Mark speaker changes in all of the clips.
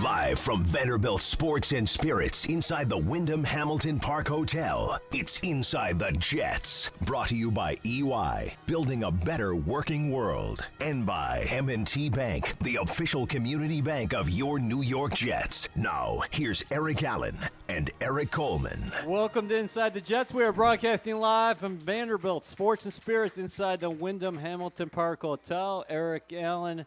Speaker 1: Live from Vanderbilt Sports and Spirits inside the Wyndham Hamilton Park Hotel, it's Inside the Jets. Brought to you by EY, building a better working world. And by M&T Bank, the official community bank of your New York Jets. Now, here's Eric Allen and Erik Coleman.
Speaker 2: Welcome to Inside the Jets. We are broadcasting live from Vanderbilt Sports and Spirits inside the Wyndham Hamilton Park Hotel. Eric Allen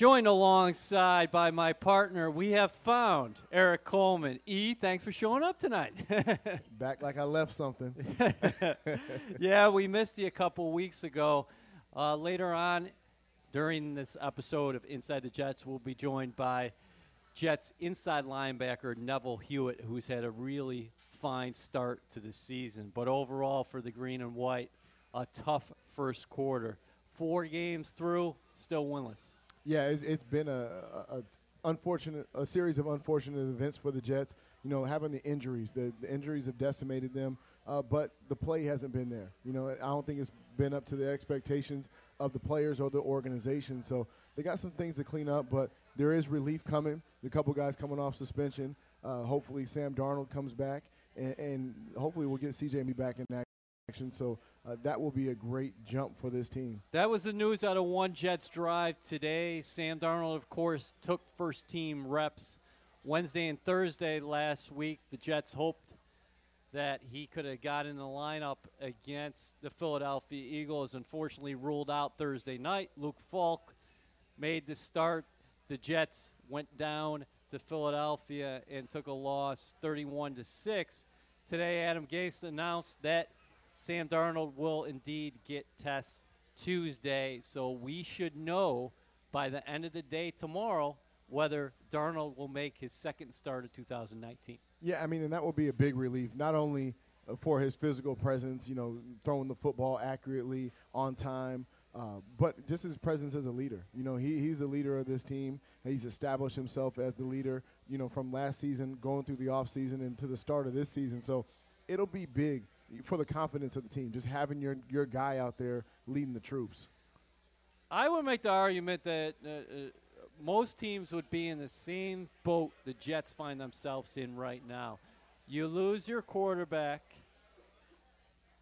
Speaker 2: joined alongside by my partner. We have found Erik Coleman. E, thanks for showing up tonight.
Speaker 3: Back like I left something.
Speaker 2: yeah, we missed you a couple weeks ago. Uh, later on during this episode of Inside the Jets, we'll be joined by Jets inside linebacker Neville Hewitt, who's had a really fine start to the season. But overall, for the green and white, a tough first quarter. Four games through, still winless.
Speaker 3: Yeah, it's, it's been a, a, unfortunate, a series of unfortunate events for the Jets. You know, having the injuries, the, the injuries have decimated them, uh, but the play hasn't been there. You know, I don't think it's been up to the expectations of the players or the organization. So they got some things to clean up, but there is relief coming. The couple guys coming off suspension. Uh, hopefully, Sam Darnold comes back, and, and hopefully, we'll get CJ me back in action. So uh, that will be a great jump for this team.
Speaker 2: That was the news out of one Jets drive today. Sam Darnold, of course, took first team reps Wednesday and Thursday last week. The Jets hoped that he could have got in the lineup against the Philadelphia Eagles. Unfortunately, ruled out Thursday night. Luke Falk made the start. The Jets went down to Philadelphia and took a loss 31 to 6. Today, Adam Gase announced that Sam Darnold will indeed get tests Tuesday, so we should know by the end of the day tomorrow whether Darnold will make his second start of 2019.
Speaker 3: Yeah, I mean, and that will be a big relief, not only uh, for his physical presence, you know, throwing the football accurately, on time, uh, but just his presence as a leader. You know, he, he's the leader of this team. He's established himself as the leader, you know, from last season, going through the offseason and to the start of this season. So it'll be big for the confidence of the team, just having your your guy out there leading the troops.
Speaker 2: I would make the argument that uh, uh, most teams would be in the same boat the Jets find themselves in right now. You lose your quarterback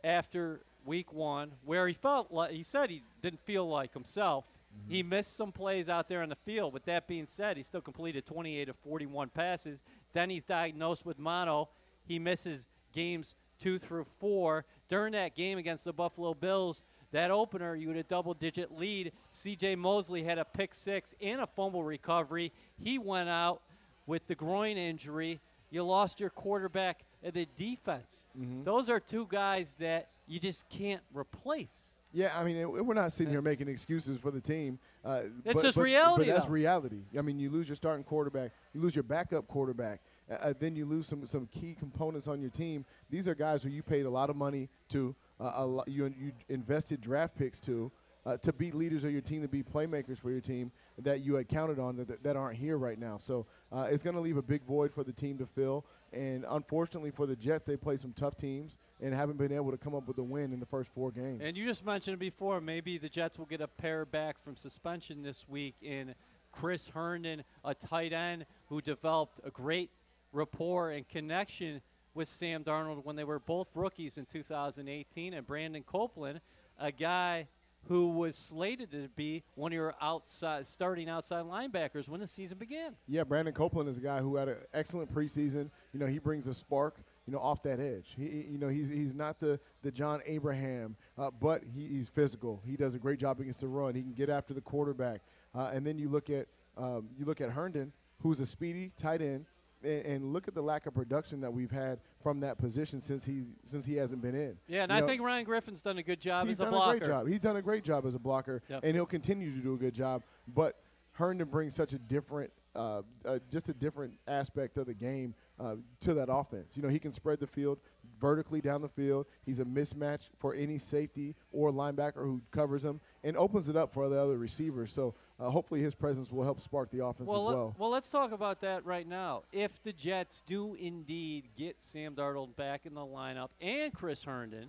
Speaker 2: after week one, where he felt like he said he didn't feel like himself. Mm-hmm. He missed some plays out there on the field. With that being said, he still completed 28 of 41 passes. Then he's diagnosed with mono. He misses games two through four. During that game against the Buffalo Bills, that opener, you had a double digit lead. CJ Mosley had a pick six and a fumble recovery. He went out with the groin injury. You lost your quarterback and the defense. Mm-hmm. Those are two guys that you just can't replace.
Speaker 3: Yeah, I mean, it, we're not sitting here making excuses for the team.
Speaker 2: Uh, it's but, just but, reality.
Speaker 3: But that's
Speaker 2: though.
Speaker 3: reality. I mean, you lose your starting quarterback, you lose your backup quarterback, uh, then you lose some some key components on your team. These are guys who you paid a lot of money to, uh, you you invested draft picks to. Uh, to be leaders of your team, to be playmakers for your team that you had counted on that, that aren't here right now. So uh, it's going to leave a big void for the team to fill. And unfortunately for the Jets, they play some tough teams and haven't been able to come up with a win in the first four games.
Speaker 2: And you just mentioned before. Maybe the Jets will get a pair back from suspension this week in Chris Herndon, a tight end who developed a great rapport and connection with Sam Darnold when they were both rookies in 2018, and Brandon Copeland, a guy who was slated to be one of your outside starting outside linebackers when the season began.
Speaker 3: Yeah, Brandon Copeland is a guy who had an excellent preseason. You know, he brings a spark. You know, off that edge. He, you know, he's he's not the the John Abraham, uh, but he, he's physical. He does a great job against the run. He can get after the quarterback. Uh, and then you look at um, you look at Herndon, who's a speedy tight end and, and, look at the lack of production that we've had from that position since he since he hasn't been in.
Speaker 2: Yeah, and
Speaker 3: you
Speaker 2: I know, think Ryan Griffin's done a good job
Speaker 3: as
Speaker 2: a blocker.
Speaker 3: He's done a great job. He's done a great job as a blocker, yep. and he'll continue to do a good job. But Herndon brings such a different, uh, uh, just a different aspect of the game uh, to that offense. You know, he can spread the field vertically down the field. He's a mismatch for any safety or linebacker who covers him and opens it up for the other receivers. So uh, hopefully his presence will help spark the offense
Speaker 2: well,
Speaker 3: as well.
Speaker 2: well, let's talk about that right now. If the Jets do indeed get Sam Darnold back in the lineup and Chris Herndon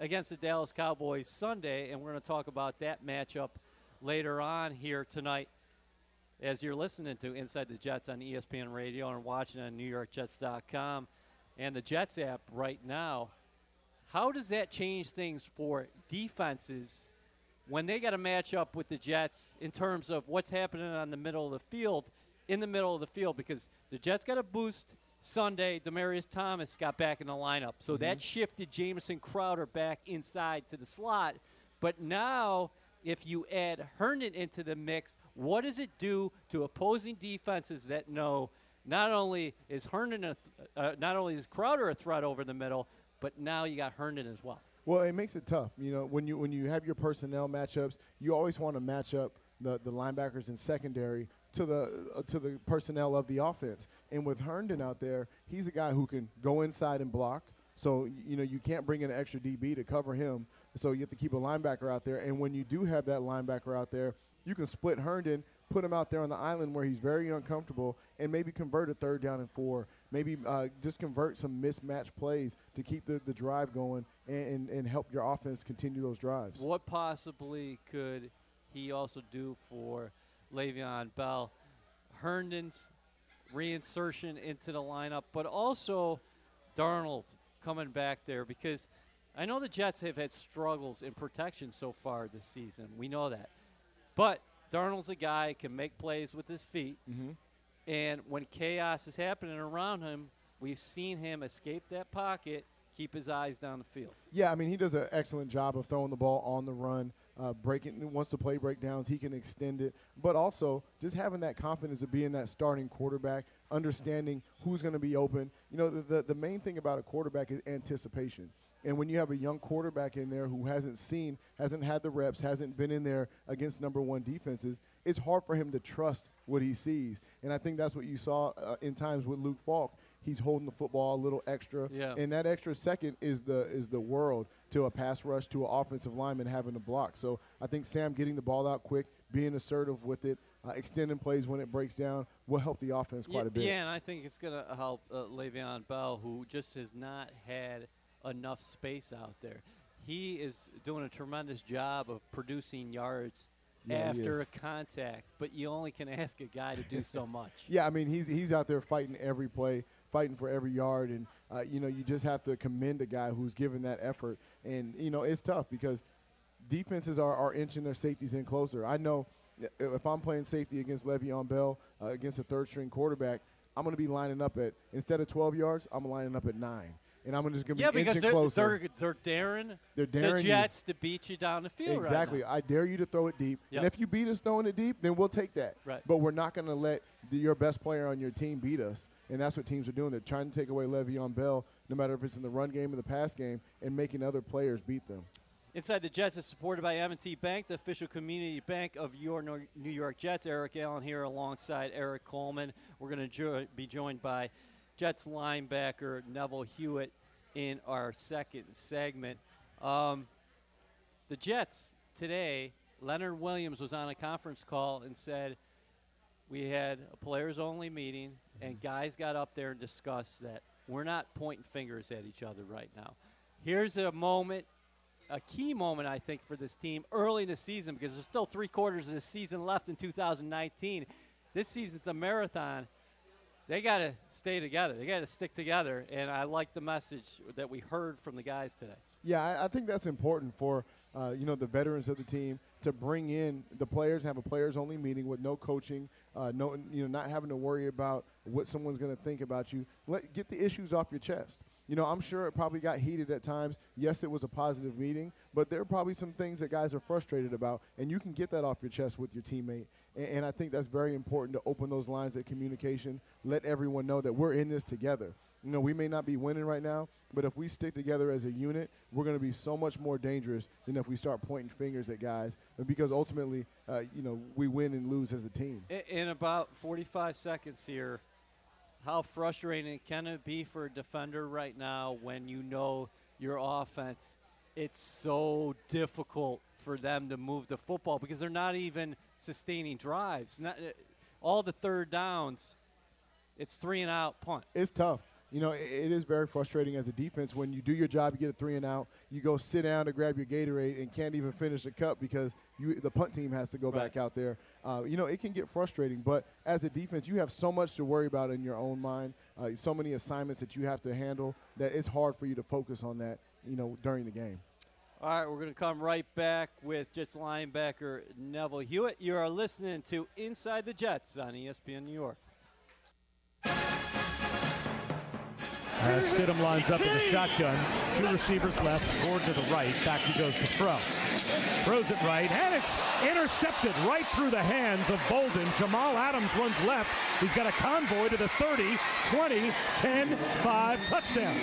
Speaker 2: against the Dallas Cowboys Sunday, and we're going to talk about that matchup later on here tonight. As you're listening to Inside the Jets on ESPN Radio and watching on NewYorkJets.com and the Jets app right now, how does that change things for defenses when they got to match up with the Jets in terms of what's happening on the middle of the field, in the middle of the field? Because the Jets got a boost Sunday. Demaryius Thomas got back in the lineup. So mm-hmm. that shifted Jamison Crowder back inside to the slot. But now, if you add Herndon into the mix, what does it do to opposing defenses that know not only is Herndon, a th- uh, not only is Crowder a threat over the middle, but now you got Herndon as well.
Speaker 3: Well, it makes it tough. You know, when you when you have your personnel matchups, you always want to match up the, the linebackers in secondary to the uh, to the personnel of the offense. And with Herndon out there, he's a guy who can go inside and block. So you know you can't bring in an extra DB to cover him. So you have to keep a linebacker out there. And when you do have that linebacker out there, you can split Herndon, put him out there on the island where he's very uncomfortable, and maybe convert a third down and four. Maybe uh, just convert some mismatched plays to keep the, the drive going and, and, and help your offense continue those drives.
Speaker 2: What possibly could he also do for Le'Veon Bell? Herndon's reinsertion into the lineup, but also Darnold coming back there because I know the Jets have had struggles in protection so far this season. We know that. But Darnold's a guy can make plays with his feet.
Speaker 3: Mm-hmm.
Speaker 2: And when chaos is happening around him, we've seen him escape that pocket, keep his eyes down the field.
Speaker 3: Yeah, I mean, he does an excellent job of throwing the ball on the run, uh, breaking. Once the play breakdowns, he can extend it. But also, just having that confidence of being that starting quarterback, understanding who's going to be open. You know, the, the, the main thing about a quarterback is anticipation. And when you have a young quarterback in there who hasn't seen, hasn't had the reps, hasn't been in there against number one defenses, it's hard for him to trust what he sees. And I think that's what you saw uh, in times with Luke Falk. He's holding the football a little extra,
Speaker 2: yeah.
Speaker 3: and that extra second is the is the world to a pass rush to an offensive lineman having to block. So I think Sam getting the ball out quick, being assertive with it, uh, extending plays when it breaks down will help the offense quite
Speaker 2: yeah,
Speaker 3: a bit.
Speaker 2: Yeah, and I think it's going to help uh, Le'Veon Bell, who just has not had – enough space out there. He is doing a tremendous job of producing yards yeah, after a contact, but you only can ask a guy to do so much.
Speaker 3: Yeah, I mean he's he's out there fighting every play, fighting for every yard, and uh, you know you just have to commend a guy who's given that effort. And you know it's tough because defenses are, are inching their safeties in closer. I know if I'm playing safety against Le'Veon Bell uh, against a third string quarterback, I'm going to be lining up at instead of 12 yards, I'm lining up at nine and I'm just going to
Speaker 2: yeah,
Speaker 3: be
Speaker 2: because
Speaker 3: they're,
Speaker 2: closer. They're, they're daring,
Speaker 3: they're daring
Speaker 2: the Jets you. to beat you down the field.
Speaker 3: Exactly.
Speaker 2: Right
Speaker 3: I dare you to throw it deep. Yep. And if you beat us throwing it deep, then we'll take that.
Speaker 2: Right.
Speaker 3: But we're not going to let the, your best player on your team beat us. And that's what teams are doing. They're trying to take away Le'Veon Bell, no matter if it's in the run game or the pass game, and making other players beat them.
Speaker 2: Inside the Jets is supported by M&T Bank, the official community bank of your New York Jets. Eric Allen here alongside Erik Coleman. We're going to jo- be joined by Jets linebacker Neville Hewitt in our second segment. Um, the Jets today, Leonard Williams was on a conference call and said, We had a players only meeting, and mm-hmm. guys got up there and discussed that we're not pointing fingers at each other right now. Here's a moment, a key moment, I think, for this team early in the season because there's still three quarters of the season left in 2019. This season's a marathon they got to stay together. They got to stick together. And I like the message that we heard from the guys today.
Speaker 3: Yeah, I, I think that's important for uh, you know the veterans of the team to bring in the players, have a players only meeting with no coaching, uh, no you know not having to worry about what someone's going to think about you. Let get the issues off your chest you know, I'm sure it probably got heated at times. Yes, it was a positive meeting, but there are probably some things that guys are frustrated about, and you can get that off your chest with your teammate. And, and I think that's very important to open those lines of communication, let everyone know that we're in this together. You know, we may not be winning right now, but if we stick together as a unit, we're going to be so much more dangerous than if we start pointing fingers at guys. Because ultimately, uh, you know, we win and lose as a team.
Speaker 2: In about 45 seconds here, how frustrating can it be for a defender right now when you know your offense? It's so difficult for them to move the football because they're not even sustaining drives. Not, uh, all the third downs, it's three and out punt.
Speaker 3: It's tough. You know, it, it is very frustrating as a defense when you do your job, you get a three and out, you go sit down to grab your Gatorade and can't even finish the cup because you the punt team has to go
Speaker 2: Right.
Speaker 3: back out there. Uh, you know, it can get frustrating, but as a defense, you have so much to worry about in your own mind, uh, so many assignments that you have to handle that it's hard for you to focus on that, you know, during the game.
Speaker 2: All right, we're going to come right back with Jets linebacker Neville Hewitt. You are listening to Inside the Jets on ESPN New York.
Speaker 4: As Stidham lines up in the shotgun, two receivers left, Gordon to the right, back he goes to throw. Throws it right, and it's intercepted right through the hands of Bolden. Jamal Adams runs left. He's got a convoy to the 30, 20, 10, 5, touchdown.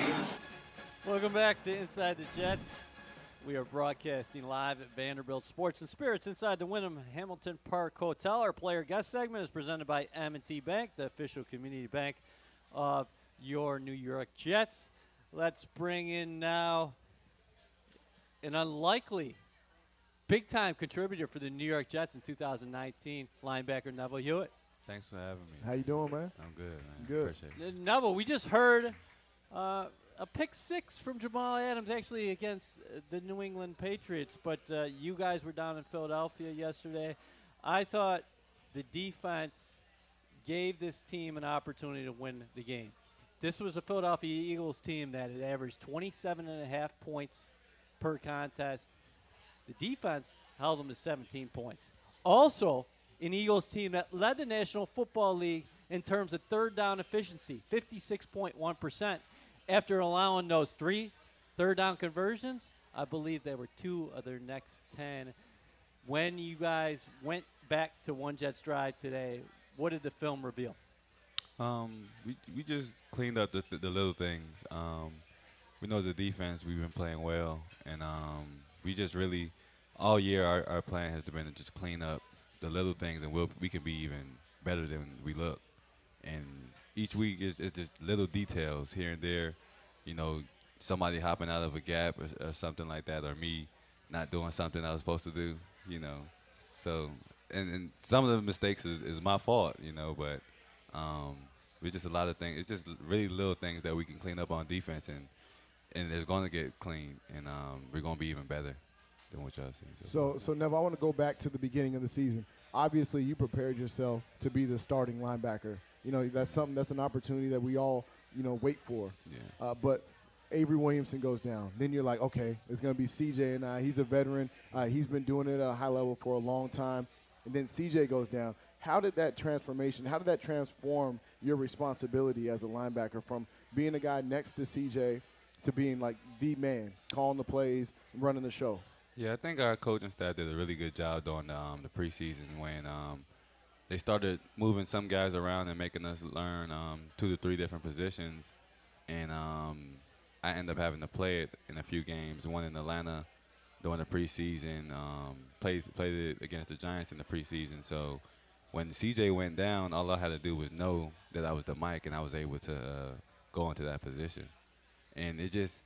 Speaker 2: Welcome back to Inside the Jets. We are broadcasting live at Vanderbilt Sports and Spirits inside the Wyndham Hamilton Park Hotel. Our player guest segment is presented by M&T Bank, the official community bank of your New York Jets. Let's bring in now an unlikely big time contributor for the New York Jets in 2019, linebacker Neville Hewitt.
Speaker 5: Thanks for having me.
Speaker 3: How you doing, man?
Speaker 5: I'm good, man.
Speaker 3: Good.
Speaker 5: Appreciate it.
Speaker 2: Neville, we just heard uh, a pick six from Jamal Adams, actually against uh, the New England Patriots. But uh, you guys were down in Philadelphia yesterday. I thought the defense gave this team an opportunity to win the game. This was a Philadelphia Eagles team that had averaged 27 and a half points per contest. The defense held them to 17 points. Also, an Eagles team that led the National Football League in terms of third down efficiency, 56.1%. After allowing those three third down conversions, I believe there were two of their next 10. When you guys went back to One Jets Drive today, what did the film reveal?
Speaker 5: Um, we we just cleaned up the the, the little things. Um, we know the defense we've been playing well, and um, we just really all year our, our plan has been to just clean up the little things, and we'll we can be even better than we look. And each week is, is just little details here and there. You know, somebody hopping out of a gap or, or something like that, or me not doing something I was supposed to do. You know, so and, and some of the mistakes is, is my fault. You know, but um, it's just a lot of things. It's just really little things that we can clean up on defense, and and it's going to get clean, and um, we're going to be even better than what y'all seen.
Speaker 3: So, so Nev, I want to go back to the beginning of the season. Obviously, you prepared yourself to be the starting linebacker. You know, that's something that's an opportunity that we all, you know, wait for.
Speaker 5: yeah,
Speaker 3: Uh, but Avery Williamson goes down. Then you're like, okay, it's going to be CJ and I. He's a veteran. Uh, he's been doing it at a high level for a long time. And then CJ goes down. How did that transformation, how did that transform your responsibility as a linebacker from being a guy next to CJ to being like the man, calling the plays, running the show?
Speaker 5: yeah. I think our coaching staff did a really good job during the, um, the preseason when um, they started moving some guys around and making us learn um, two to three different positions, and um, I ended up having to play it in a few games. One in Atlanta during the preseason, um, played played it against the Giants in the preseason. So when CJ went down, all I had to do was know that I was the mic, and I was able to uh, go into that position. And it just,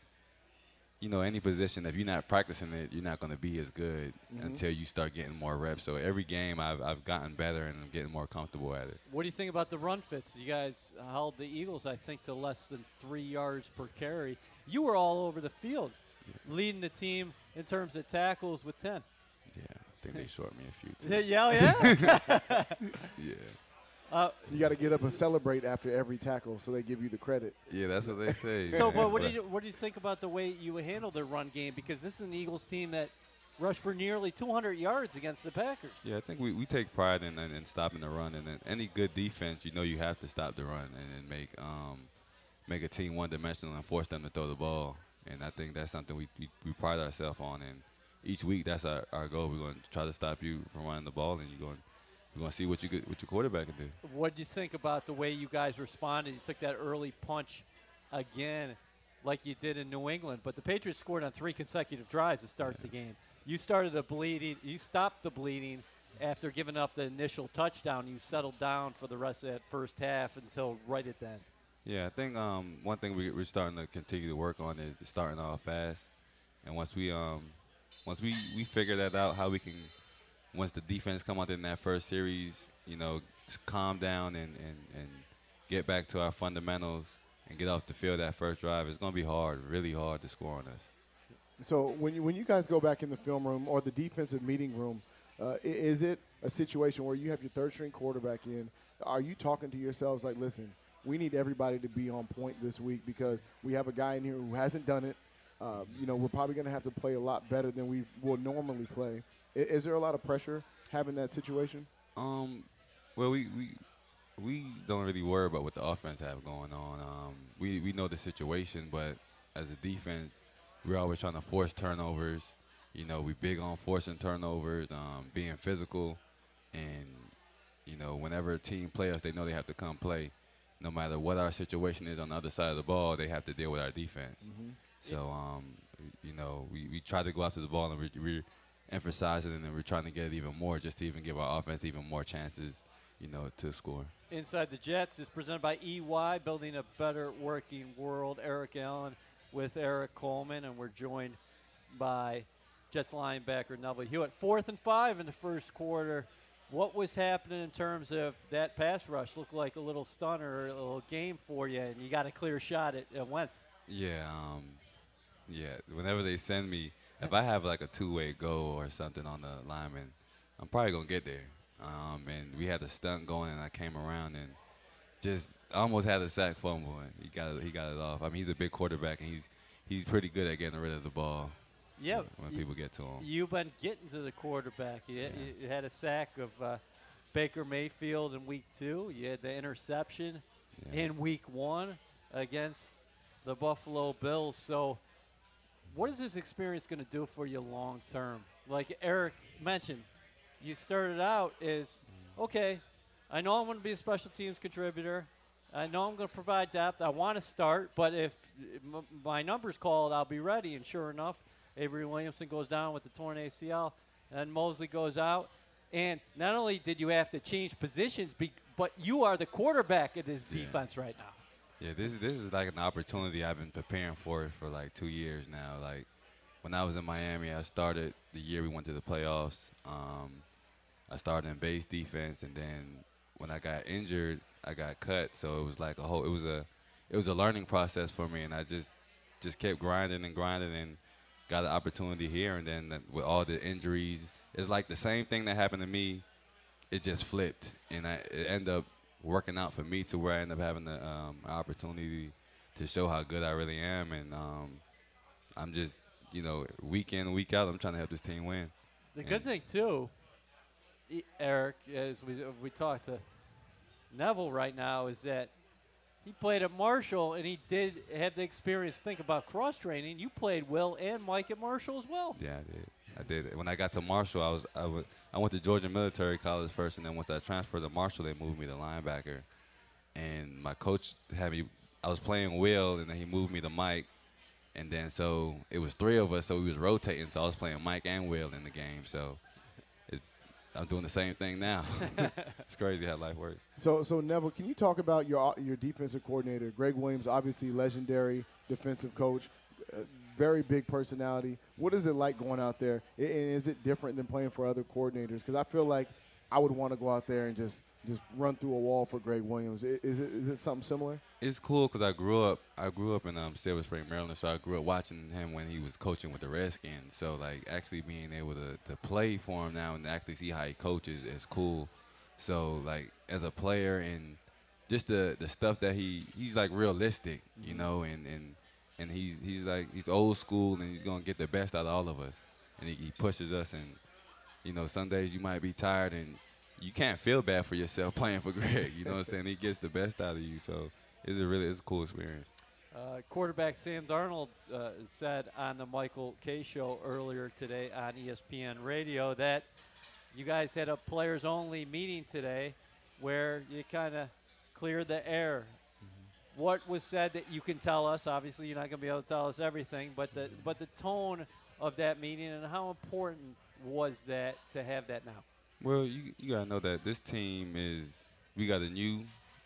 Speaker 5: you know, any position if you're not practicing it, you're not going to be as good until you start getting more reps. So every game, I've I've gotten better and I'm getting more comfortable at it.
Speaker 2: What do you think about the run fits? You guys held the Eagles, I think, to less than three yards per carry. You were all over the field, leading the team in terms of tackles with 10.
Speaker 5: Yeah, I think they short me a few
Speaker 2: Yeah,
Speaker 5: too.
Speaker 2: yeah, yeah.
Speaker 5: Yeah,
Speaker 2: uh,
Speaker 3: You got to get up and celebrate after every tackle, so they give you the credit.
Speaker 5: yeah, that's what they say.
Speaker 2: so,
Speaker 5: man.
Speaker 2: but what do you what do you think about the way you handled the run game? Because this is an Eagles team that rushed for nearly 200 yards against the Packers.
Speaker 5: Yeah, I think we, we take pride in, in, in stopping the run, and in any good defense, you know, you have to stop the run and, and make um, make a team one dimensional and force them to throw the ball. And I think that's something we, we, we pride ourselves on. And each week, that's our, our goal. We're going to try to stop you from running the ball, and you're going we're going to see what you could, what your quarterback can do.
Speaker 2: What do you think about the way you guys responded? You took that early punch again, like you did in New England, but the Patriots scored on three consecutive drives to start the game. You started the bleeding. You stopped the bleeding after giving up the initial touchdown. You settled down for the rest of that first half until right at the end.
Speaker 5: Yeah, I think um, one thing we, we're starting to continue to work on is starting off fast, and once we um, once we, we figure that out, how we can once the defense come out in that first series, you know, calm down and, and, and get back to our fundamentals. and get off the field that first drive, it's going to be hard, really hard to score on us.
Speaker 3: So when you, when you guys go back in the film room or the defensive meeting room, uh, is it a situation where you have your third string quarterback in? Are you talking to yourselves like, listen, we need everybody to be on point this week because we have a guy in here who hasn't done it. Uh, you know, we're probably going to have to play a lot better than we will normally play. Is, is there a lot of pressure having that situation?
Speaker 5: Um, well, we, we we don't really worry about what the offense have going on. Um, we we know the situation, but as a defense, we're always trying to force turnovers. You know, we big on forcing turnovers, um, being physical, and you know, whenever a team play us, they know they have to come play. No matter what our situation is on the other side of the ball, they have to deal with our defense.
Speaker 3: Mm-hmm.
Speaker 5: So, um, you know, we, we try to go out to the ball and we, we emphasize it, and we're trying to get it even more, just to even give our offense even more chances, you know, to score.
Speaker 2: Inside the Jets is presented by EY, building a better working world. Eric Allen with Erik Coleman, and we're joined by Jets linebacker Neville Hewitt. Fourth and five in the first quarter. What was happening in terms of that pass rush? Looked like a little stunner, a little game for you, and you got a clear shot at, at Wentz.
Speaker 5: Yeah, um, yeah. Whenever they send me, if I have like a two-way go or something on the lineman, I'm probably gonna get there. Um, and we had a stunt going, and I came around and just almost had a sack fumble, and he got it, he got it off. I mean, he's a big quarterback, and he's he's pretty good at getting rid of the ball.
Speaker 2: Yeah,
Speaker 5: when people get to him.
Speaker 2: You've been getting to the quarterback. You, you had a sack of uh, Baker Mayfield in week two. You had the interception
Speaker 5: Yeah.
Speaker 2: in week one against the Buffalo Bills. So, what is this experience going to do for you long term? Like Eric mentioned, you started out is mm. okay. I know I'm going to be a special teams contributor. I know I'm going to provide depth. I want to start, but if my number's called, I'll be ready. And sure enough, Avery Williamson goes down with the torn ACL, and Mosley goes out. And not only did you have to change positions, but you are the quarterback of this
Speaker 5: Yeah.
Speaker 2: defense right now.
Speaker 5: Yeah, this is this is like an opportunity I've been preparing for for like two years now. Like when I was in Miami, I started the year we went to the playoffs. Um, I started in base defense, and then when I got injured, I got cut. So it was like a whole. It was a it was a learning process for me, and I just just kept grinding and grinding and got an opportunity here. And then the- with all the injuries, it's like the same thing that happened to me. It just flipped, and I it ended up working out for me to where I end up having the um, opportunity to show how good I really am, and um, I'm just you know week in week out I'm trying to help this team win.
Speaker 2: The
Speaker 5: Yeah.
Speaker 2: good thing too, E- Eric, as we we talked to Neville right now, is that he played at Marshall and he did have the experience. Think about cross training. You played Will and Mike at Marshall as well.
Speaker 5: Yeah, I did. I did. When I got to Marshall, I was I was I went to Georgia Military College first, and then once I transferred to Marshall, they moved me to linebacker. And my coach had me. I was playing Will, and then he moved me to Mike. And then so it was three of us, so we was rotating. So I was playing Mike and Will in the game. So it, I'm doing the same thing now. it's crazy how life works.
Speaker 3: So, so Neville, can you talk about your your defensive coordinator, Gregg Williams? Obviously, legendary defensive coach, uh, very big personality. What is it like going out there? And is it different than playing for other coordinators? Because I feel like I would want to go out there and just just run through a wall for Gregg Williams. Is it is it something similar?
Speaker 5: it's cool because I grew up. I grew up in um, Silver Spring, Maryland, so I grew up watching him when he was coaching with the Redskins. So like actually being able to, to play for him now and actually see how he coaches is cool. So like as a player and just the the stuff that he he's like realistic, you know, and and and he's he's like he's old school and he's gonna get the best out of all of us, and he, he pushes us and you know some days you might be tired and you can't feel bad for yourself playing for Gregg. You know what I'm saying? He gets the best out of you. So it's a really it's a cool experience.
Speaker 2: Uh, quarterback Sam Darnold uh, said on the Michael Kay show earlier today on ESPN Radio that you guys had a players only meeting today where you kind of cleared the air. What was said that you can tell us? Obviously, you're not going to be able to tell us everything, but the but the tone of that meeting and how important was that to have that now?
Speaker 5: Well, you you gotta know that this team is we got a new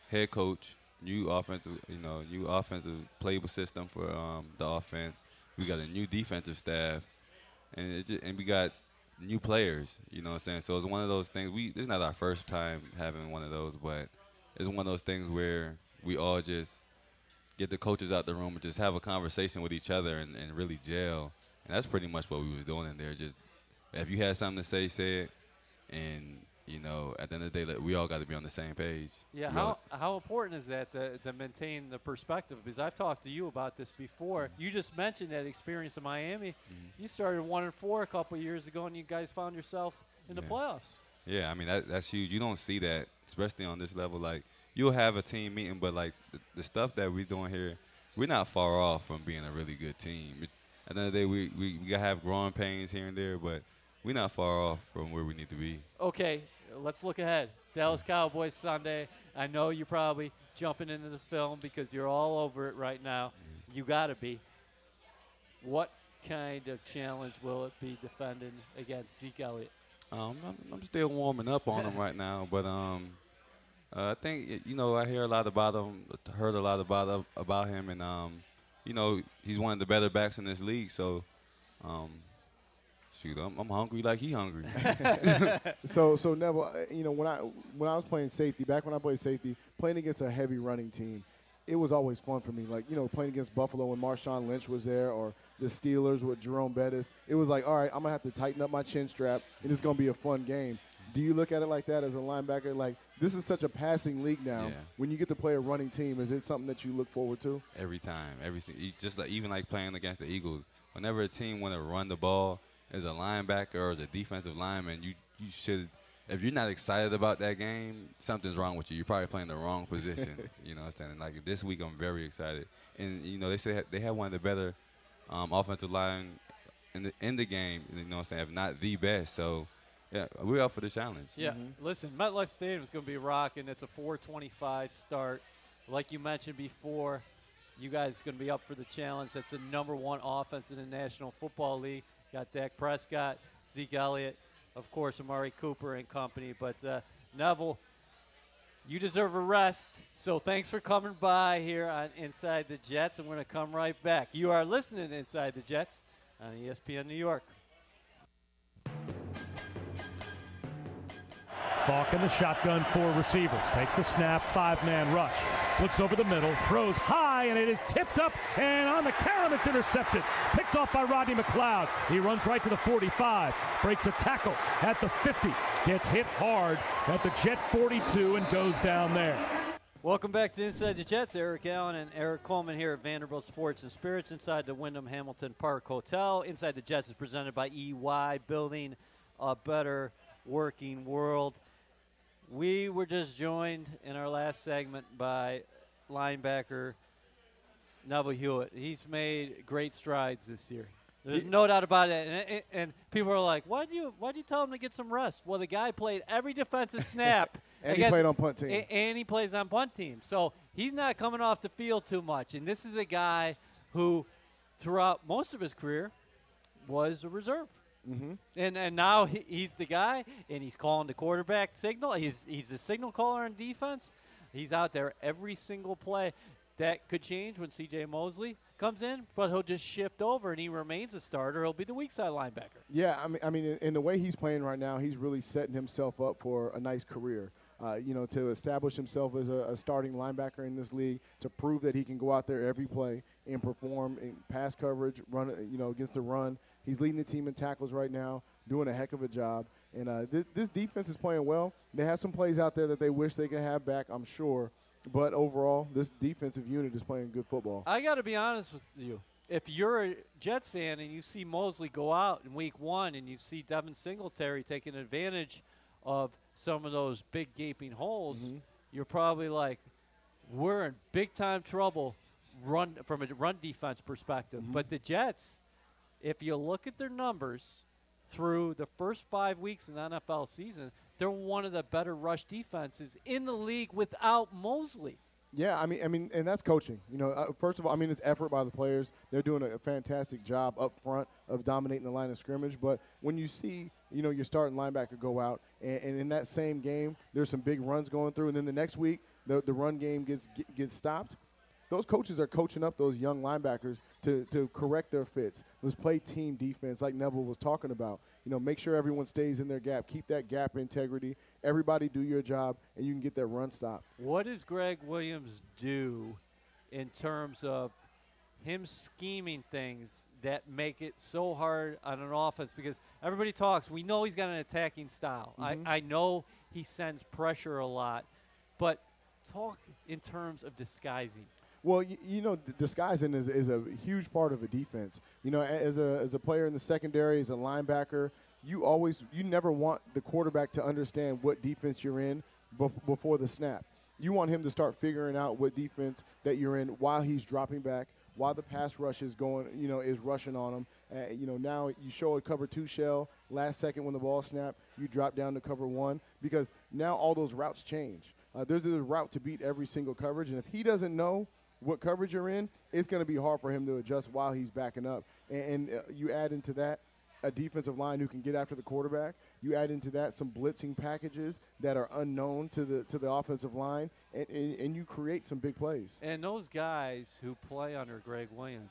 Speaker 5: head coach, new offensive you know new offensive playable system for um, the offense. We got a new defensive staff, and it just, and we got new players. You know what I'm saying? So it's one of those things. We this is not our first time having one of those, but it's one of those things where we all just get the coaches out the room and just have a conversation with each other and, and really gel. And that's pretty much what we was doing in there. Just if you had something to say, say it. And you know, at the end of the day, we all got to be on the same page.
Speaker 2: Yeah, how, how important is that to, to maintain the perspective? Because I've talked to you about this before. You just mentioned that experience in Miami.
Speaker 5: Mm-hmm.
Speaker 2: You started one and four a couple years ago, and you guys found yourself in the
Speaker 5: Yeah.
Speaker 2: playoffs.
Speaker 5: Yeah, I mean that that's huge. You don't see that, especially on this level. Like you'll have a team meeting, but like the, the stuff that we're doing here, we're not far off from being a really good team. It, at the end of the day, we we, have growing pains here and there, but we're not far off from where we need to be.
Speaker 2: Okay, let's look ahead. Dallas Cowboys Sunday. I know you're probably jumping into the film because you're all over it right now. You got to be. What kind of challenge will it be defending against Zeke Elliott?
Speaker 5: Um, I'm, I'm still warming up on him right now, but um, uh, I think you know I hear a lot about him, heard a lot about about him, and um, you know he's one of the better backs in this league. So, um, shoot, I'm, I'm hungry like he hungry.
Speaker 3: So, so Neville, uh, you know, when I when I was playing safety, back when I played safety, playing against a heavy running team, it was always fun for me. Like, you know, playing against Buffalo when Marshawn Lynch was there, or the Steelers with Jerome Bettis, it was like, all right, I'm gonna have to tighten up my chin strap, and it's gonna be a fun game. Do you look at it like that as a linebacker? Like, this is such a passing league now.
Speaker 5: Yeah.
Speaker 3: When you get to play a running team, is it something that you look forward to?
Speaker 5: every time, every just like even like playing against the Eagles. Whenever a team want to run the ball as a linebacker or as a defensive lineman, you you should. If you're not excited about that game, something's wrong with you. You're probably playing the wrong position. you know, what I'm saying? Like this week, I'm very excited, and you know they say they have one of the better um, offensive line in the in the game. You know, what I'm saying if not the best. So yeah, we're up for the challenge.
Speaker 2: Yeah, listen, MetLife Stadium is going to be rocking. It's a 425 start. Like you mentioned before, you guys going to be up for the challenge. That's the number one offense in the National Football League. Got Dak Prescott, Zeke Elliott, of course, Amari Cooper and company. But uh, Neville, you deserve a rest. So thanks for coming by here on Inside the Jets. I'm going to come right back. You are listening to Inside the Jets on ESPN New York.
Speaker 4: Falk in the shotgun, four receivers. Takes the snap, five man rush. Looks over the middle, throws high, and it is tipped up. And on the carom, it's intercepted. Picked off by Rodney McLeod. He runs right to the 45, breaks a tackle at the 50, gets hit hard at the Jet 42, and goes down there.
Speaker 2: Welcome back to Inside the Jets. Eric Allen and Erik Coleman here at Vanderbilt Sports and Spirits inside the Wyndham Hamilton Park Hotel. Inside the Jets is presented by EY, building a better working world. We were just joined in our last segment by linebacker Neville Hewitt. He's made great strides this year. There's
Speaker 3: He-
Speaker 2: no doubt about it. And, and, people are like, "Why do you why do you tell him to get some rest?" Well, the guy played every defensive snap.
Speaker 3: And he
Speaker 2: against-
Speaker 3: played on punt team.
Speaker 2: and he plays on punt team. So he's not coming off the field too much. And this is a guy who, throughout most of his career, was a reserve.
Speaker 3: Mm-hmm.
Speaker 2: And and now he, he's the guy, and he's calling the quarterback signal. He's he's the signal caller on defense. He's out there every single play. That could change when C.J. Mosley comes in, but he'll just shift over and he remains a starter. He'll be the weak side linebacker.
Speaker 3: Yeah, I mean, I mean, in, in the way he's playing right now, he's really setting himself up for a nice career. Uh, you know, to establish himself as a, a starting linebacker in this league, to prove that he can go out there every play and perform in pass coverage, run, uh, you know, against the run. He's leading the team in tackles right now, doing a heck of a job. And uh, th- this defense is playing well. They have some plays out there that they wish they could have back, I'm sure. But overall, this defensive unit is playing good football.
Speaker 2: I got to be honest with you. If you're a Jets fan and you see Mosley go out in week one and you see Devin Singletary taking advantage of some of those big gaping holes,
Speaker 3: Mm-hmm.
Speaker 2: you're probably like, we're in big time trouble run from a run defense perspective.
Speaker 3: Mm-hmm.
Speaker 2: But the Jets, if you look at their numbers through the first five weeks in the NFL season, they're one of the better rush defenses in the league without Mosley.
Speaker 3: Yeah, I mean, I mean, and that's coaching. You know, uh, first of all, I mean, it's effort by the players. They're doing a, fantastic job up front of dominating the line of scrimmage. But when you see, you know, your starting linebacker go out, and, and in that same game, there's some big runs going through, and then the next week, the, the run game gets gets stopped. Those coaches are coaching up those young linebackers to, to correct their fits. Let's play team defense, like Neville was talking about. You know, make sure everyone stays in their gap. Keep that gap integrity. Everybody do your job, and you can get that run stop.
Speaker 2: What does Gregg Williams do in terms of him scheming things that make it so hard on an offense because everybody talks. We know he's got an attacking style.
Speaker 3: Mhm.
Speaker 2: I, I know he sends pressure a lot, but talk in terms of disguising.
Speaker 3: Well, you, you know, disguising is, is a huge part of a defense. You know, as a as a player in the secondary, as a linebacker, you always you never want the quarterback to understand what defense you're in bef- before the snap. You want him to start figuring out what defense that you're in while he's dropping back, while the pass rush is going, you know, is rushing on him. Uh, you know, now you show a cover two shell last second when the ball snapped, you drop down to cover one because now all those routes change. Uh, there's a route to beat every single coverage, and if he doesn't know what coverage you're in, it's going to be hard for him to adjust while he's backing up. And, and uh, you add into that a defensive line who can get after the quarterback. You add into that some blitzing packages that are unknown to the to the offensive line, and, and, and you create some big plays.
Speaker 2: And those guys who play under Gregg Williams,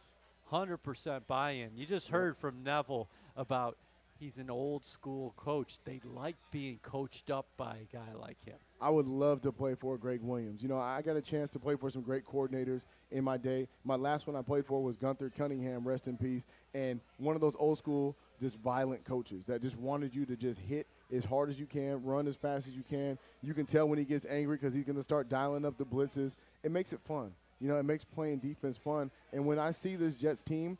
Speaker 2: 100% buy in. You just heard from Neville about he's an old school coach. They like being coached up by a guy like him.
Speaker 3: I would love to play for Gregg Williams. You know, I got a chance to play for some great coordinators in my day. My last one I played for was Gunther Cunningham, rest in peace, and one of those old school, just violent coaches that just wanted you to just hit as hard as you can, run as fast as you can. You can tell when he gets angry because he's going to start dialing up the blitzes. It makes it fun. You know, it makes playing defense fun. And when I see this Jets team,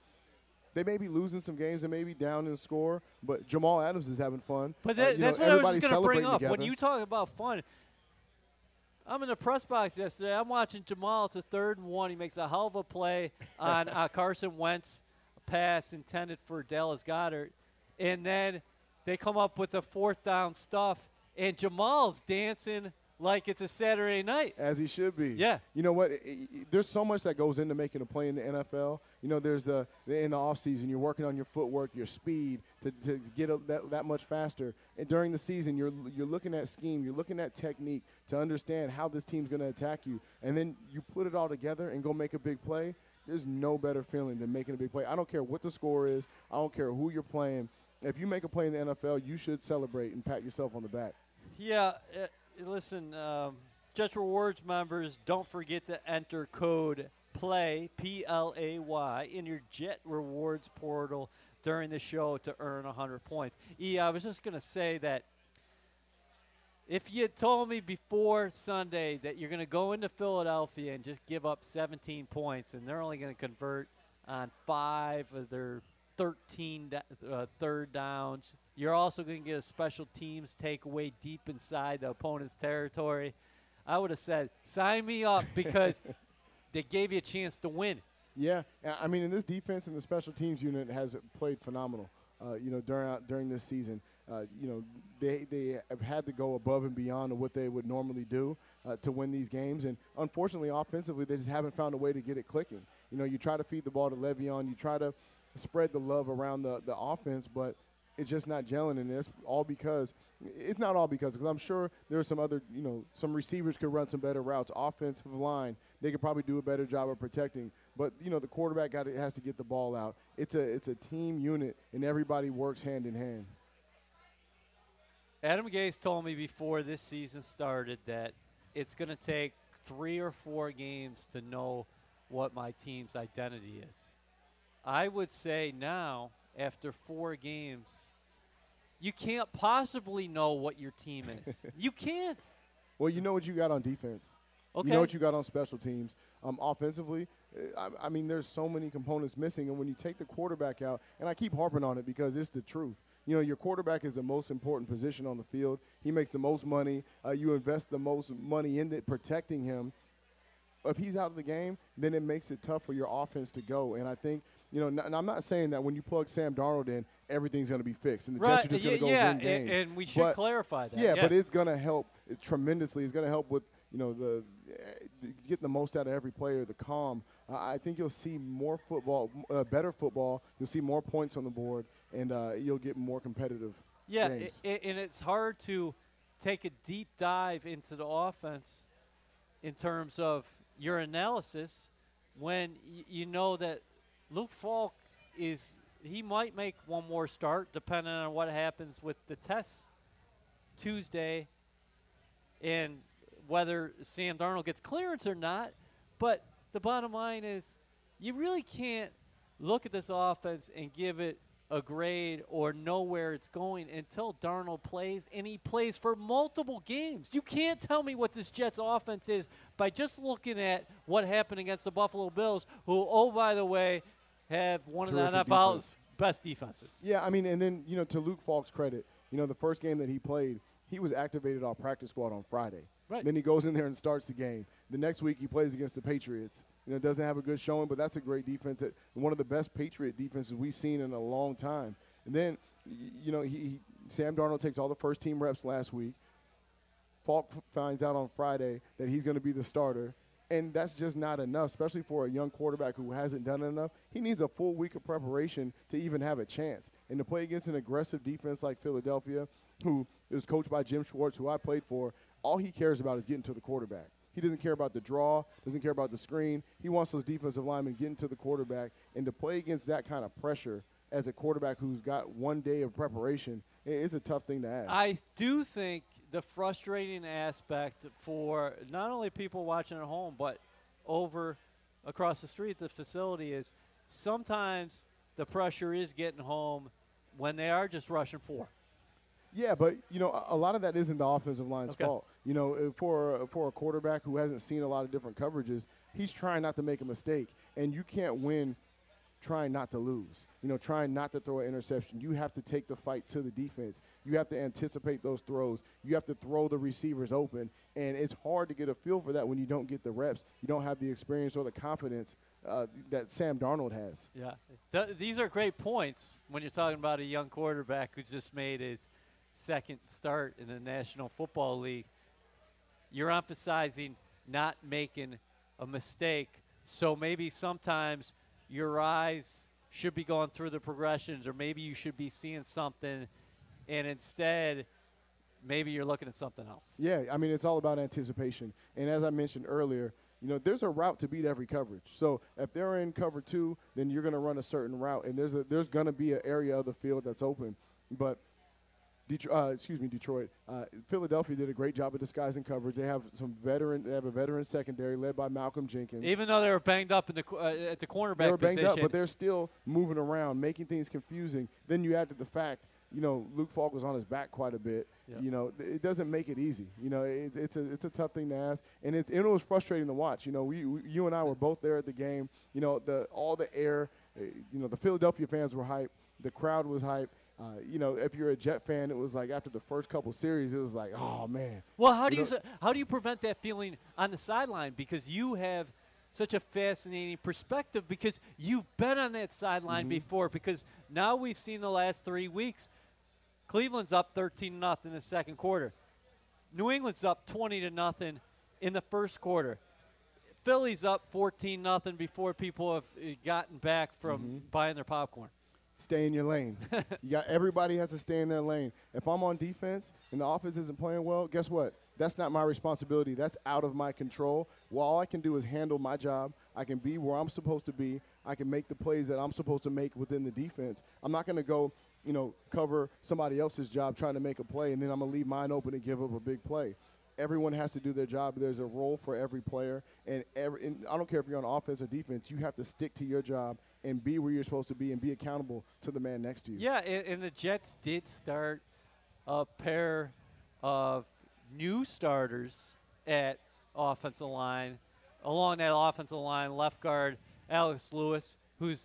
Speaker 3: they may be losing some games, they may be down in score, but Jamal Adams is having fun.
Speaker 2: But
Speaker 3: Uh,
Speaker 2: that,
Speaker 3: know,
Speaker 2: that's what I was just going to bring up. When you talk about fun, I'm in the press box yesterday. I'm watching Jamal. It's a third and one. He makes a hell of a play on uh, Carson Wentz, pass intended for Dallas Goedert. And then they come up with the fourth down stuff, and Jamal's dancing like it's a Saturday night.
Speaker 3: As he should be.
Speaker 2: Yeah.
Speaker 3: You know what? There's so much that goes into making a play in the NFL. You know, there's the, the in the offseason, you're working on your footwork, your speed to, to get a, that, that much faster. And during the season, you're you're looking at scheme, you're looking at technique to understand how this team's going to attack you. And then you put it all together and go make a big play. There's no better feeling than making a big play. I don't care what the score is. I don't care who you're playing. If you make a play in the NFL, you should celebrate and pat yourself on the back.
Speaker 2: Yeah, uh, listen, um, Rewards members, don't forget to enter code PLAY, P L A Y, in your Jet Rewards portal during the show to earn 100 points. Yeah, I was just going to say that if you had told me before Sunday that you're going to go into Philadelphia and just give up 17 points and they're only going to convert on five of their 13 uh, third downs, you're also going to get a special teams takeaway deep inside the opponent's territory. I would have said, sign me up because they gave you a chance to win.
Speaker 3: Yeah, I mean, in this defense and the special teams unit has played phenomenal. Uh, you know, during during this season, uh, you know, they they have had to go above and beyond what they would normally do uh, to win these games. And unfortunately, offensively, they just haven't found a way to get it clicking. You know, you try to feed the ball to Le'Veon, you try to spread the love around the the offense, but it's just not gelling and it's all because it's not all because because I'm sure there are some other you know some receivers could run some better routes. Offensive line they could probably do a better job of protecting but you know the quarterback got has to get the ball out. It's a it's a team unit and everybody works hand in hand.
Speaker 2: Adam Gase told me before this season started that it's going to take three or four games to know what my team's identity is. I would say now, after four games, you can't possibly know what your team is. you can't.
Speaker 3: well you know what you got on defense
Speaker 2: Okay.
Speaker 3: You know what you got on special teams. Um, offensively, uh, I, I mean, there's so many components missing, and when you take the quarterback out, and I keep harping on it because it's the truth. You know, your quarterback is the most important position on the field. He makes the most money. Uh, you invest the most money in it, protecting him. If he's out of the game, then it makes it tough for your offense to go. And I think, you know, and I'm not saying that when you plug Sam Darnold in, everything's going to be fixed, and the
Speaker 2: right.
Speaker 3: Jets are just going to
Speaker 2: yeah,
Speaker 3: go
Speaker 2: yeah,
Speaker 3: win games.
Speaker 2: and, and we should
Speaker 3: But-
Speaker 2: clarify that.
Speaker 3: Yeah, but it's going to help it tremendously. It's going to help with you know the, uh, the getting the most out of every player, the calm. Uh, I think you'll see more football, uh, better football. You'll see more points on the board, and uh, you'll get more competitive.
Speaker 2: Yeah, i
Speaker 3: games.
Speaker 2: i and it's hard to take a deep dive into the offense in terms of your analysis when y- you know that Luke Falk is he might make one more start depending on what happens with the test Tuesday and whether Sam Darnold gets clearance or not. But the bottom line is you really can't look at this offense and give it a grade or know where it's going until Darnold plays and he plays for multiple games. You can't tell me what this Jets offense is by just looking at what happened against the Buffalo Bills, who, oh, by the way, have one of the NFL's
Speaker 3: defense.
Speaker 2: best defenses.
Speaker 3: Yeah, I mean, and then you know, to Luke Falk's credit, you know, the first game that he played, he was activated off practice squad on Friday.
Speaker 2: Right.
Speaker 3: Then he goes in there and starts the game. The next week he plays against the Patriots. You know, doesn't have a good showing, but that's a great defense. That one of the best Patriot defenses we've seen in a long time. And then, you know, he, he Sam Darnold takes all the first team reps last week. Falk finds out on Friday that he's going to be the starter. And that's just not enough, especially for a young quarterback who hasn't done enough. He needs a full week of preparation to even have a chance. And to play against an aggressive defense like Philadelphia, who is coached by Jim Schwartz, who I played for, all he cares about is getting to the quarterback. He doesn't care about the draw, doesn't care about the screen. He wants those defensive linemen getting to the quarterback. And to play against that kind of pressure as a quarterback who's got one day of preparation, it's a tough thing to ask.
Speaker 2: I do think the frustrating aspect for not only people watching at home, but over across the street the facility is sometimes the pressure is getting home when they are just rushing four.
Speaker 3: Yeah, but you know, a- lot of that isn't the offensive line's
Speaker 2: Okay.
Speaker 3: fault. You know, uh, for for a quarterback who hasn't seen a lot of different coverages, he's trying not to make a mistake, and you can't win trying not to lose. You know, trying not to throw an interception. You have to take the fight to the defense. You have to anticipate those throws. You have to throw the receivers open, and it's hard to get a feel for that when you don't get the reps. You don't have the experience or the confidence uh, that Sam Darnold has.
Speaker 2: Yeah. Th- these are great points when you're talking about a young quarterback who just made his second start in the National Football League. You're emphasizing not making a mistake. So maybe sometimes your eyes should be going through the progressions, or maybe you should be seeing something, and instead, maybe you're looking at something else.
Speaker 3: Yeah, I mean it's all about anticipation. And as I mentioned earlier, you know, there's a route to beat every coverage. So if they're in cover two, then you're going to run a certain route, and there's a there's going to be an area of the field that's open. But Detroit, uh, excuse me, Detroit. Uh, Philadelphia did a great job of disguising coverage. They have some veteran. They have a veteran secondary led by Malcolm Jenkins.
Speaker 2: Even though they were banged up in the uh, at the cornerback
Speaker 3: they were banged
Speaker 2: position,
Speaker 3: up, but they're still moving around, making things confusing. Then you add to the fact, you know, Luke Falk was on his back quite a bit.
Speaker 2: Yeah.
Speaker 3: You know, th- it doesn't make it easy. You know, it's it's a it's a tough thing to ask, and it, it was frustrating to watch. You know, we, we you and I were both there at the game. You know, the all the air. uh, You know, the Philadelphia fans were hype. The crowd was hype. Uh, you know, if you're a Jet fan, it was like after the first couple series, it was like, oh man.
Speaker 2: Well, how do
Speaker 3: You
Speaker 2: you,
Speaker 3: know-
Speaker 2: s- how do you prevent that feeling on the sideline? Because you have such a fascinating perspective because you've been on that sideline
Speaker 3: Mm-hmm.
Speaker 2: before. Because now we've seen the last three weeks, Cleveland's up 13 nothing in the second quarter. New England's up 20 to nothing in the first quarter. Philly's up 14 nothing before people have uh, gotten back from
Speaker 3: Mm-hmm.
Speaker 2: buying their popcorn.
Speaker 3: Stay in your lane. you got everybody has to stay in their lane. If I'm on defense and the offense isn't playing well, guess what? That's not my responsibility. That's out of my control. Well, all I can do is handle my job. I can be where I'm supposed to be. I can make the plays that I'm supposed to make within the defense. I'm not going to go, you know, cover somebody else's job trying to make a play and then I'm going to leave mine open and give up a big play. Everyone has to do their job. There's a role for every player, and every. And I don't care if you're on offense or defense. You have to stick to your job and be where you're supposed to be, and be accountable to the man next to you.
Speaker 2: Yeah, and, and the Jets did start a pair of new starters at offensive line. Along that offensive line, left guard Alex Lewis, who's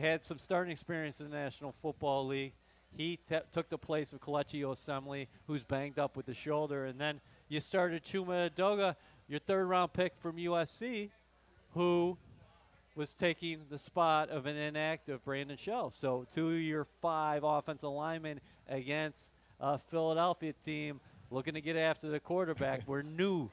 Speaker 2: had some starting experience in the National Football League. He took the place of Kelechi Osemele, who's banged up with the shoulder. And then you started Chuma Edoga, your third round pick from USC, who was taking the spot of an inactive Brandon Shell. So two of your five offensive linemen against a Philadelphia team looking to get after the quarterback. We're new.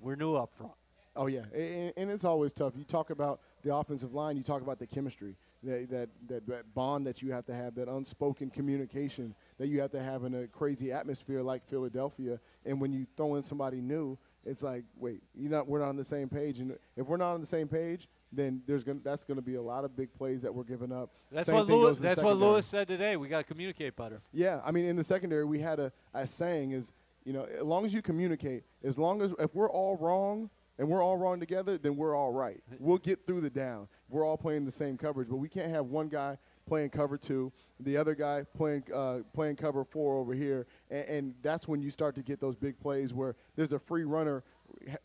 Speaker 2: We're new up front.
Speaker 3: Oh yeah, and, and it's always tough. You talk about the offensive line. You talk about the chemistry, that, that that that bond that you have to have, that unspoken communication that you have to have in a crazy atmosphere like Philadelphia. And when you throw in somebody new, it's like, wait, you not we're not on the same page. And if we're not on the same page, then there's gonna that's gonna be a lot of big plays that we're giving up.
Speaker 2: That's
Speaker 3: Same
Speaker 2: what Lewis. That's what. Lewis said today. We got to communicate better.
Speaker 3: Yeah, I mean, in the secondary, we had a, a saying is, you know, as long as you communicate, as long as if we're all wrong, and we're all wrong together, then we're all right. We'll get through the down. We're all playing the same coverage, but we can't have one guy playing cover two, the other guy playing uh, playing cover four over here, and, and that's when you start to get those big plays where there's a free runner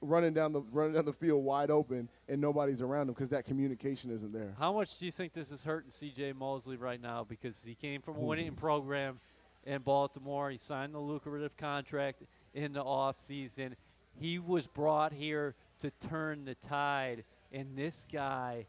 Speaker 3: running down the running down the field wide open and nobody's around him because that communication isn't there.
Speaker 2: How much do you think this is hurting C.J. Mosley right now because he came from a winning program in Baltimore. He signed the lucrative contract in the offseason. He was brought here to turn the tide, and this guy,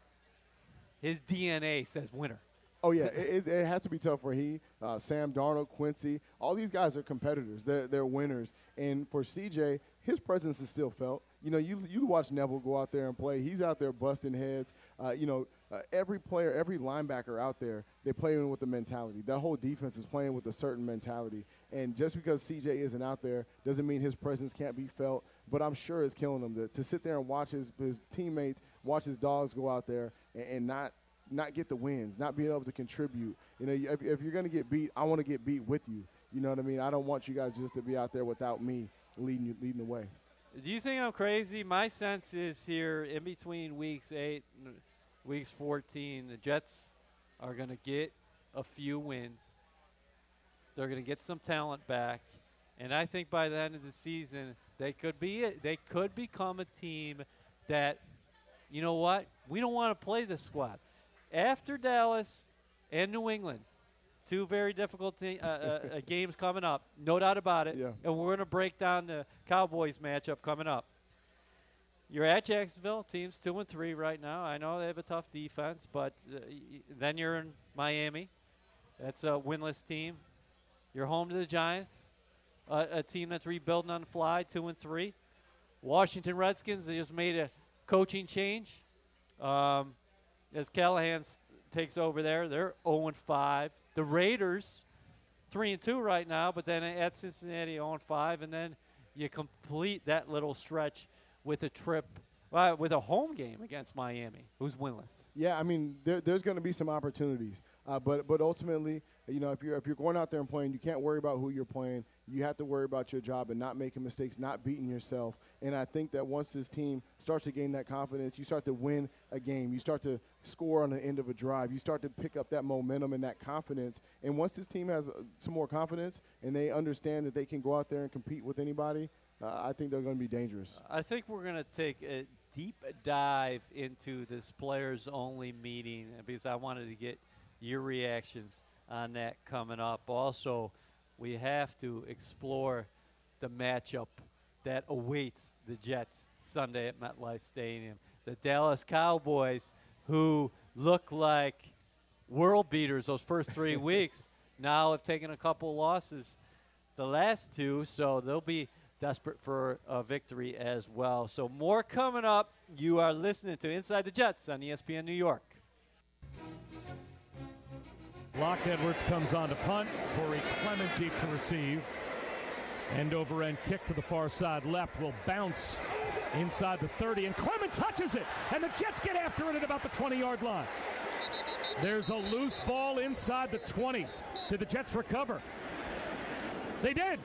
Speaker 2: his DNA says winner.
Speaker 3: Oh yeah, it, it, has to be tough for he, uh, Sam Darnold, Quincy. All these guys are competitors. They're they're winners. And for CJ, his presence is still felt. You know, you you watch Neville go out there and play. He's out there busting heads. Uh, you know, uh, every player, every linebacker out there, they're playing with the mentality. That whole defense is playing with a certain mentality. And just because CJ isn't out there doesn't mean his presence can't be felt. But I'm sure it's killing him to, to sit there and watch his, his teammates, watch his dogs go out there and, and not not get the wins, not being able to contribute. You know, if, if you're going to get beat, I want to get beat with you. You know what I mean? I don't want you guys just to be out there without me leading you, leading the way.
Speaker 2: Do you think I'm crazy? My sense is here in between weeks eight weeks 14, the Jets are going to get a few wins. They're going to get some talent back, and I think by the end of the season, they could be it. They could become a team that, you know what? We don't want to play this squad after Dallas and New England. Two very difficult uh, uh, uh, games coming up, no doubt about it.
Speaker 3: Yeah.
Speaker 2: And we're going to break down the Cowboys matchup coming up. You're at Jacksonville. Team's two and three right now. I know they have a tough defense, but uh, then you're in Miami. That's a winless team. You're home to the Giants, a team that's rebuilding on the fly, two and three. Washington Redskins. They just made a coaching change. Um, as Callahan takes over there. They're 0 and 5. The Raiders, 3 and 2 right now, but then at Cincinnati 0 and 5, and then you complete that little stretch with a trip. Uh, with a home game against Miami, who's winless.
Speaker 3: Yeah, I mean, there, there's going to be some opportunities, uh, but but ultimately, you know, if you're if you're going out there and playing, you can't worry about who you're playing. You have to worry about your job and not making mistakes, not beating yourself. And I think that once this team starts to gain that confidence, you start to win a game. You start to score on the end of a drive. You start to pick up that momentum and that confidence. And once this team has uh, some more confidence and they understand that they can go out there and compete with anybody, uh, I think they're going to be dangerous.
Speaker 2: I think we're going to take a deep dive into this players only meeting because I wanted to get your reactions on that coming up. Also, we have to explore the matchup that awaits the Jets Sunday at MetLife Stadium. The Dallas Cowboys, who look like world beaters those first three weeks, now have taken a couple losses the last two, so they'll be desperate for a victory as well. So, more coming up. You are listening to Inside the Jets on ESPN New York.
Speaker 4: Lachlan Edwards comes on to punt. Corey Clement deep to receive. End over end kick to the far side left will bounce inside the 30, and Clement touches it, and the Jets get after it at about the 20 yard line. There's a loose ball inside the 20. Did the Jets recover? They did.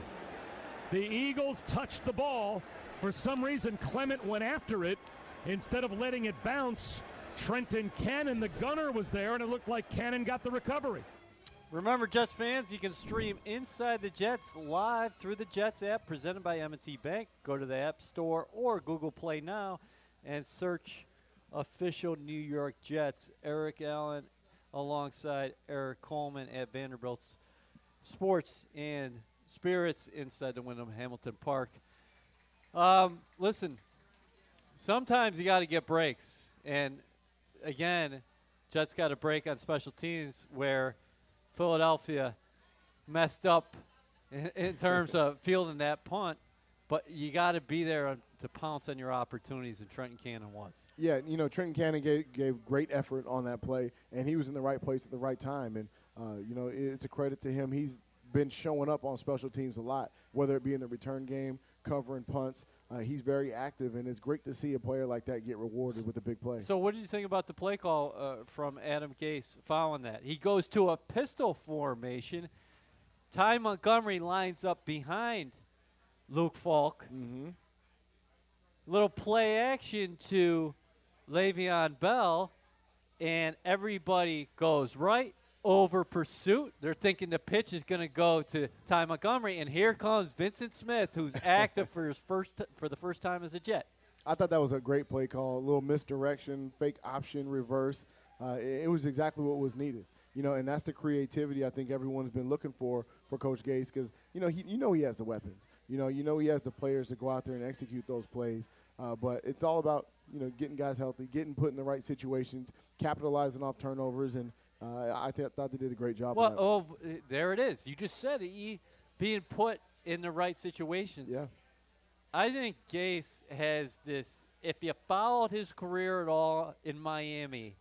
Speaker 4: The Eagles touched the ball. For some reason, Clement went after it instead of letting it bounce. Trenton Cannon, the gunner, was there, and it looked like Cannon got the recovery.
Speaker 2: Remember, Jets fans, you can stream Inside the Jets live through the Jets app presented by M&T Bank. Go to the App Store or Google Play now and search official New York Jets. Eric Allen alongside Erik Coleman at Vanderbilt's Sports and Spirits inside the Wyndham Hamilton Park. Um, listen, sometimes you got to get breaks. And again, Jets got a break on special teams where Philadelphia messed up in, in terms of fielding that punt. But you got to be there to pounce on your opportunities, and Trenton Cannon was.
Speaker 3: Yeah, you know, Trenton Cannon gave, gave great effort on that play, and he was in the right place at the right time. And, uh, you know, it's a credit to him. He's been showing up on special teams a lot, whether it be in the return game, covering punts. Uh, he's very active, and it's great to see a player like that get rewarded with a big play.
Speaker 2: So, what did you think about the play call uh, from Adam Gase following that? He goes to a pistol formation. Ty Montgomery lines up behind Luke Falk.
Speaker 3: Mm-hmm.
Speaker 2: little play action to Le'Veon Bell, and everybody goes right over pursuit. They're thinking the pitch is going to go to Ty Montgomery, and here comes Vincent Smith, who's active for his first for the first time as a Jet.
Speaker 3: I thought that was a great play call. A little misdirection, fake option, reverse. Uh, it, it, was exactly what was needed. You know, and that's the creativity I think everyone's been looking for for Coach Gase because you know he you know he has the weapons. You know you know he has the players to go out there and execute those plays. Uh, but it's all about you know getting guys healthy, getting put in the right situations, capitalizing off turnovers, and uh, I th- thought they did a great job.
Speaker 2: Well, oh, there it is. You just said it. being put in the right situations.
Speaker 3: Yeah.
Speaker 2: I think Gase has this. If you followed his career at all in Miami,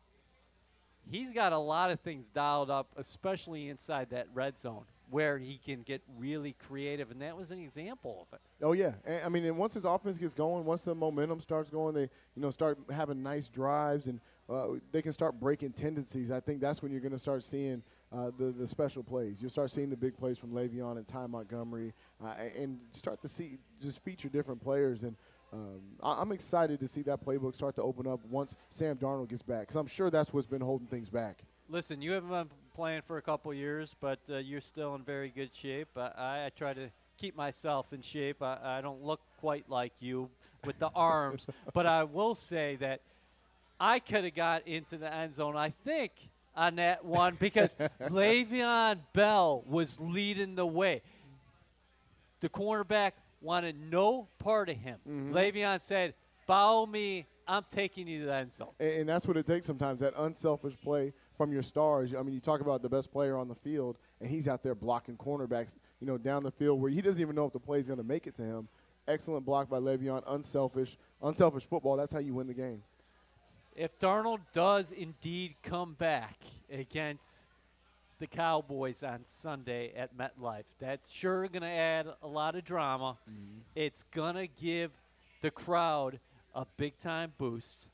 Speaker 2: he's got a lot of things dialed up, especially inside that red zone where he can get really creative, and that was an example of it.
Speaker 3: Oh yeah, and, I mean, and once his offense gets going, once the momentum starts going, they you know start having nice drives, and uh, they can start breaking tendencies. I think that's when you're going to start seeing uh, the the special plays. You'll start seeing the big plays from Le'Veon and Ty Montgomery, uh, and start to see just feature different players. And um, I- am excited to see that playbook start to open up once Sam Darnold gets back, because I'm sure that's what's been holding things back.
Speaker 2: Listen, you haven't been playing for a couple years, but uh, you're still in very good shape. I, I try to keep myself in shape. I, I don't look quite like you with the arms, but I will say that I could have got into the end zone. I think on that one because Le'Veon Bell was leading the way. The cornerback wanted no part of him. Mm-hmm. Le'Veon said, "Follow me. I'm taking you to the end zone."
Speaker 3: And, and that's what it takes sometimes. That unselfish play from your stars. I mean, you talk about the best player on the field, and he's out there blocking cornerbacks, you know, down the field where he doesn't even know if the play is going to make it to him. Excellent block by Le'Veon. Unselfish, unselfish football. That's how you win the game.
Speaker 2: If Darnold does indeed come back against the Cowboys on Sunday at MetLife, that's sure going to add a lot of drama. Mm-hmm. It's going to give the crowd a big time boost.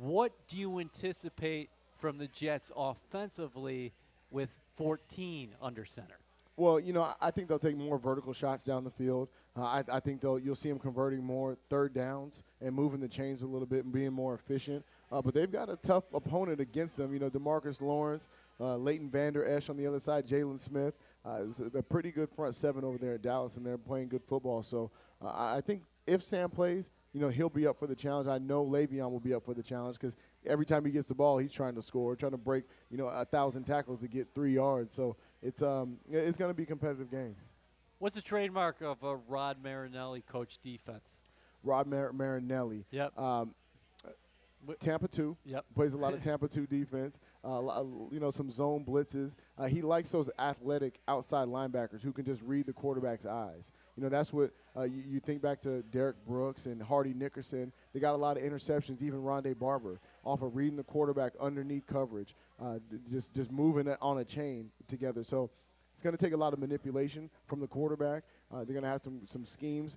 Speaker 2: What do you anticipate from the Jets offensively with 14 under center?
Speaker 3: Well, you know, I think they'll take more vertical shots down the field. Uh, I, I, think they'll you'll see them converting more third downs and moving the chains a little bit and being more efficient. Uh, but they've got a tough opponent against them. You know, Demarcus Lawrence, uh, Leighton Vander Esch on the other side, Jaylon Smith. Uh, it's a pretty good front seven over there at Dallas, and they're playing good football. So uh, I think if Sam plays, you know, he'll be up for the challenge. I know Le'Veon will be up for the challenge because every time he gets the ball, he's trying to score, trying to break, you know, a thousand tackles to get three yards. So it's um it's going to be a competitive game.
Speaker 2: What's the trademark of a Rod Marinelli coach defense?
Speaker 3: Rod Mar- Marinelli.
Speaker 2: Yep.
Speaker 3: Um, Tampa two.
Speaker 2: Yep.
Speaker 3: Plays a lot of Tampa two defense. Uh, you know, some zone blitzes. Uh, he likes those athletic outside linebackers who can just read the quarterback's eyes. You know, that's what uh, you, you, think back to Derrick Brooks and Hardy Nickerson. They got a lot of interceptions, even Rondé Barber, off of reading the quarterback underneath coverage, uh, just just moving on a chain together. So it's going to take a lot of manipulation from the quarterback. Uh, they're going to have some some schemes.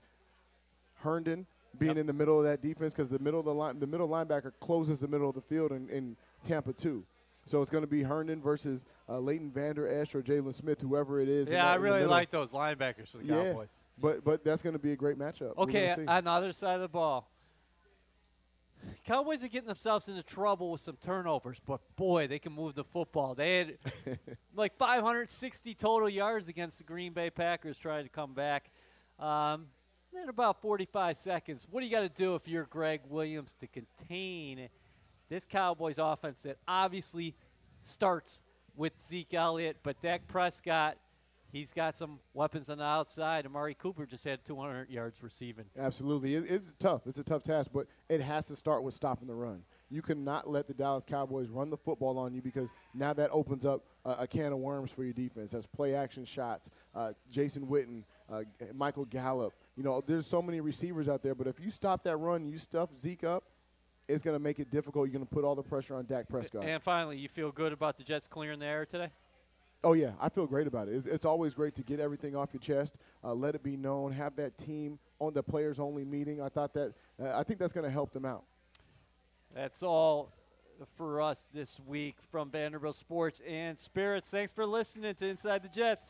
Speaker 3: Herndon being yep. in the middle of that defense because the middle of the line, the middle linebacker closes the middle of the field in, in Tampa two. So it's going to be Herndon versus uh, Leighton Vander Esch or Jaylon Smith, whoever it is.
Speaker 2: Yeah, I really like those linebackers for the
Speaker 3: yeah,
Speaker 2: Cowboys.
Speaker 3: But but that's going to be a great matchup.
Speaker 2: Okay, on the other side of the ball, Cowboys are getting themselves into trouble with some turnovers, but boy, they can move the football. They had like 560 total yards against the Green Bay Packers trying to come back. Um, in about 45 seconds, what do you got to do if you're Gregg Williams to contain – this Cowboys offense that obviously starts with Zeke Elliott, but Dak Prescott, he's got some weapons on the outside. Amari Cooper just had 200 yards receiving.
Speaker 3: Absolutely. It, it's tough. It's a tough task, but it has to start with stopping the run. You cannot let the Dallas Cowboys run the football on you because now that opens up uh, a can of worms for your defense. That's play action shots. Uh, Jason Witten, uh, Michael Gallup. You know, there's so many receivers out there, but if you stop that run, you stuff Zeke up, it's going to make it difficult. You're going to put all the pressure on Dak Prescott.
Speaker 2: And finally, you feel good about the Jets clearing the air today?
Speaker 3: Oh yeah, I feel great about it. It's, it's always great to get everything off your chest, uh, let it be known, have that team on the players only meeting. I thought that uh, I think that's going to help them out.
Speaker 2: That's all for us this week from Vanderbilt Sports and Spirits. Thanks for listening to Inside the Jets.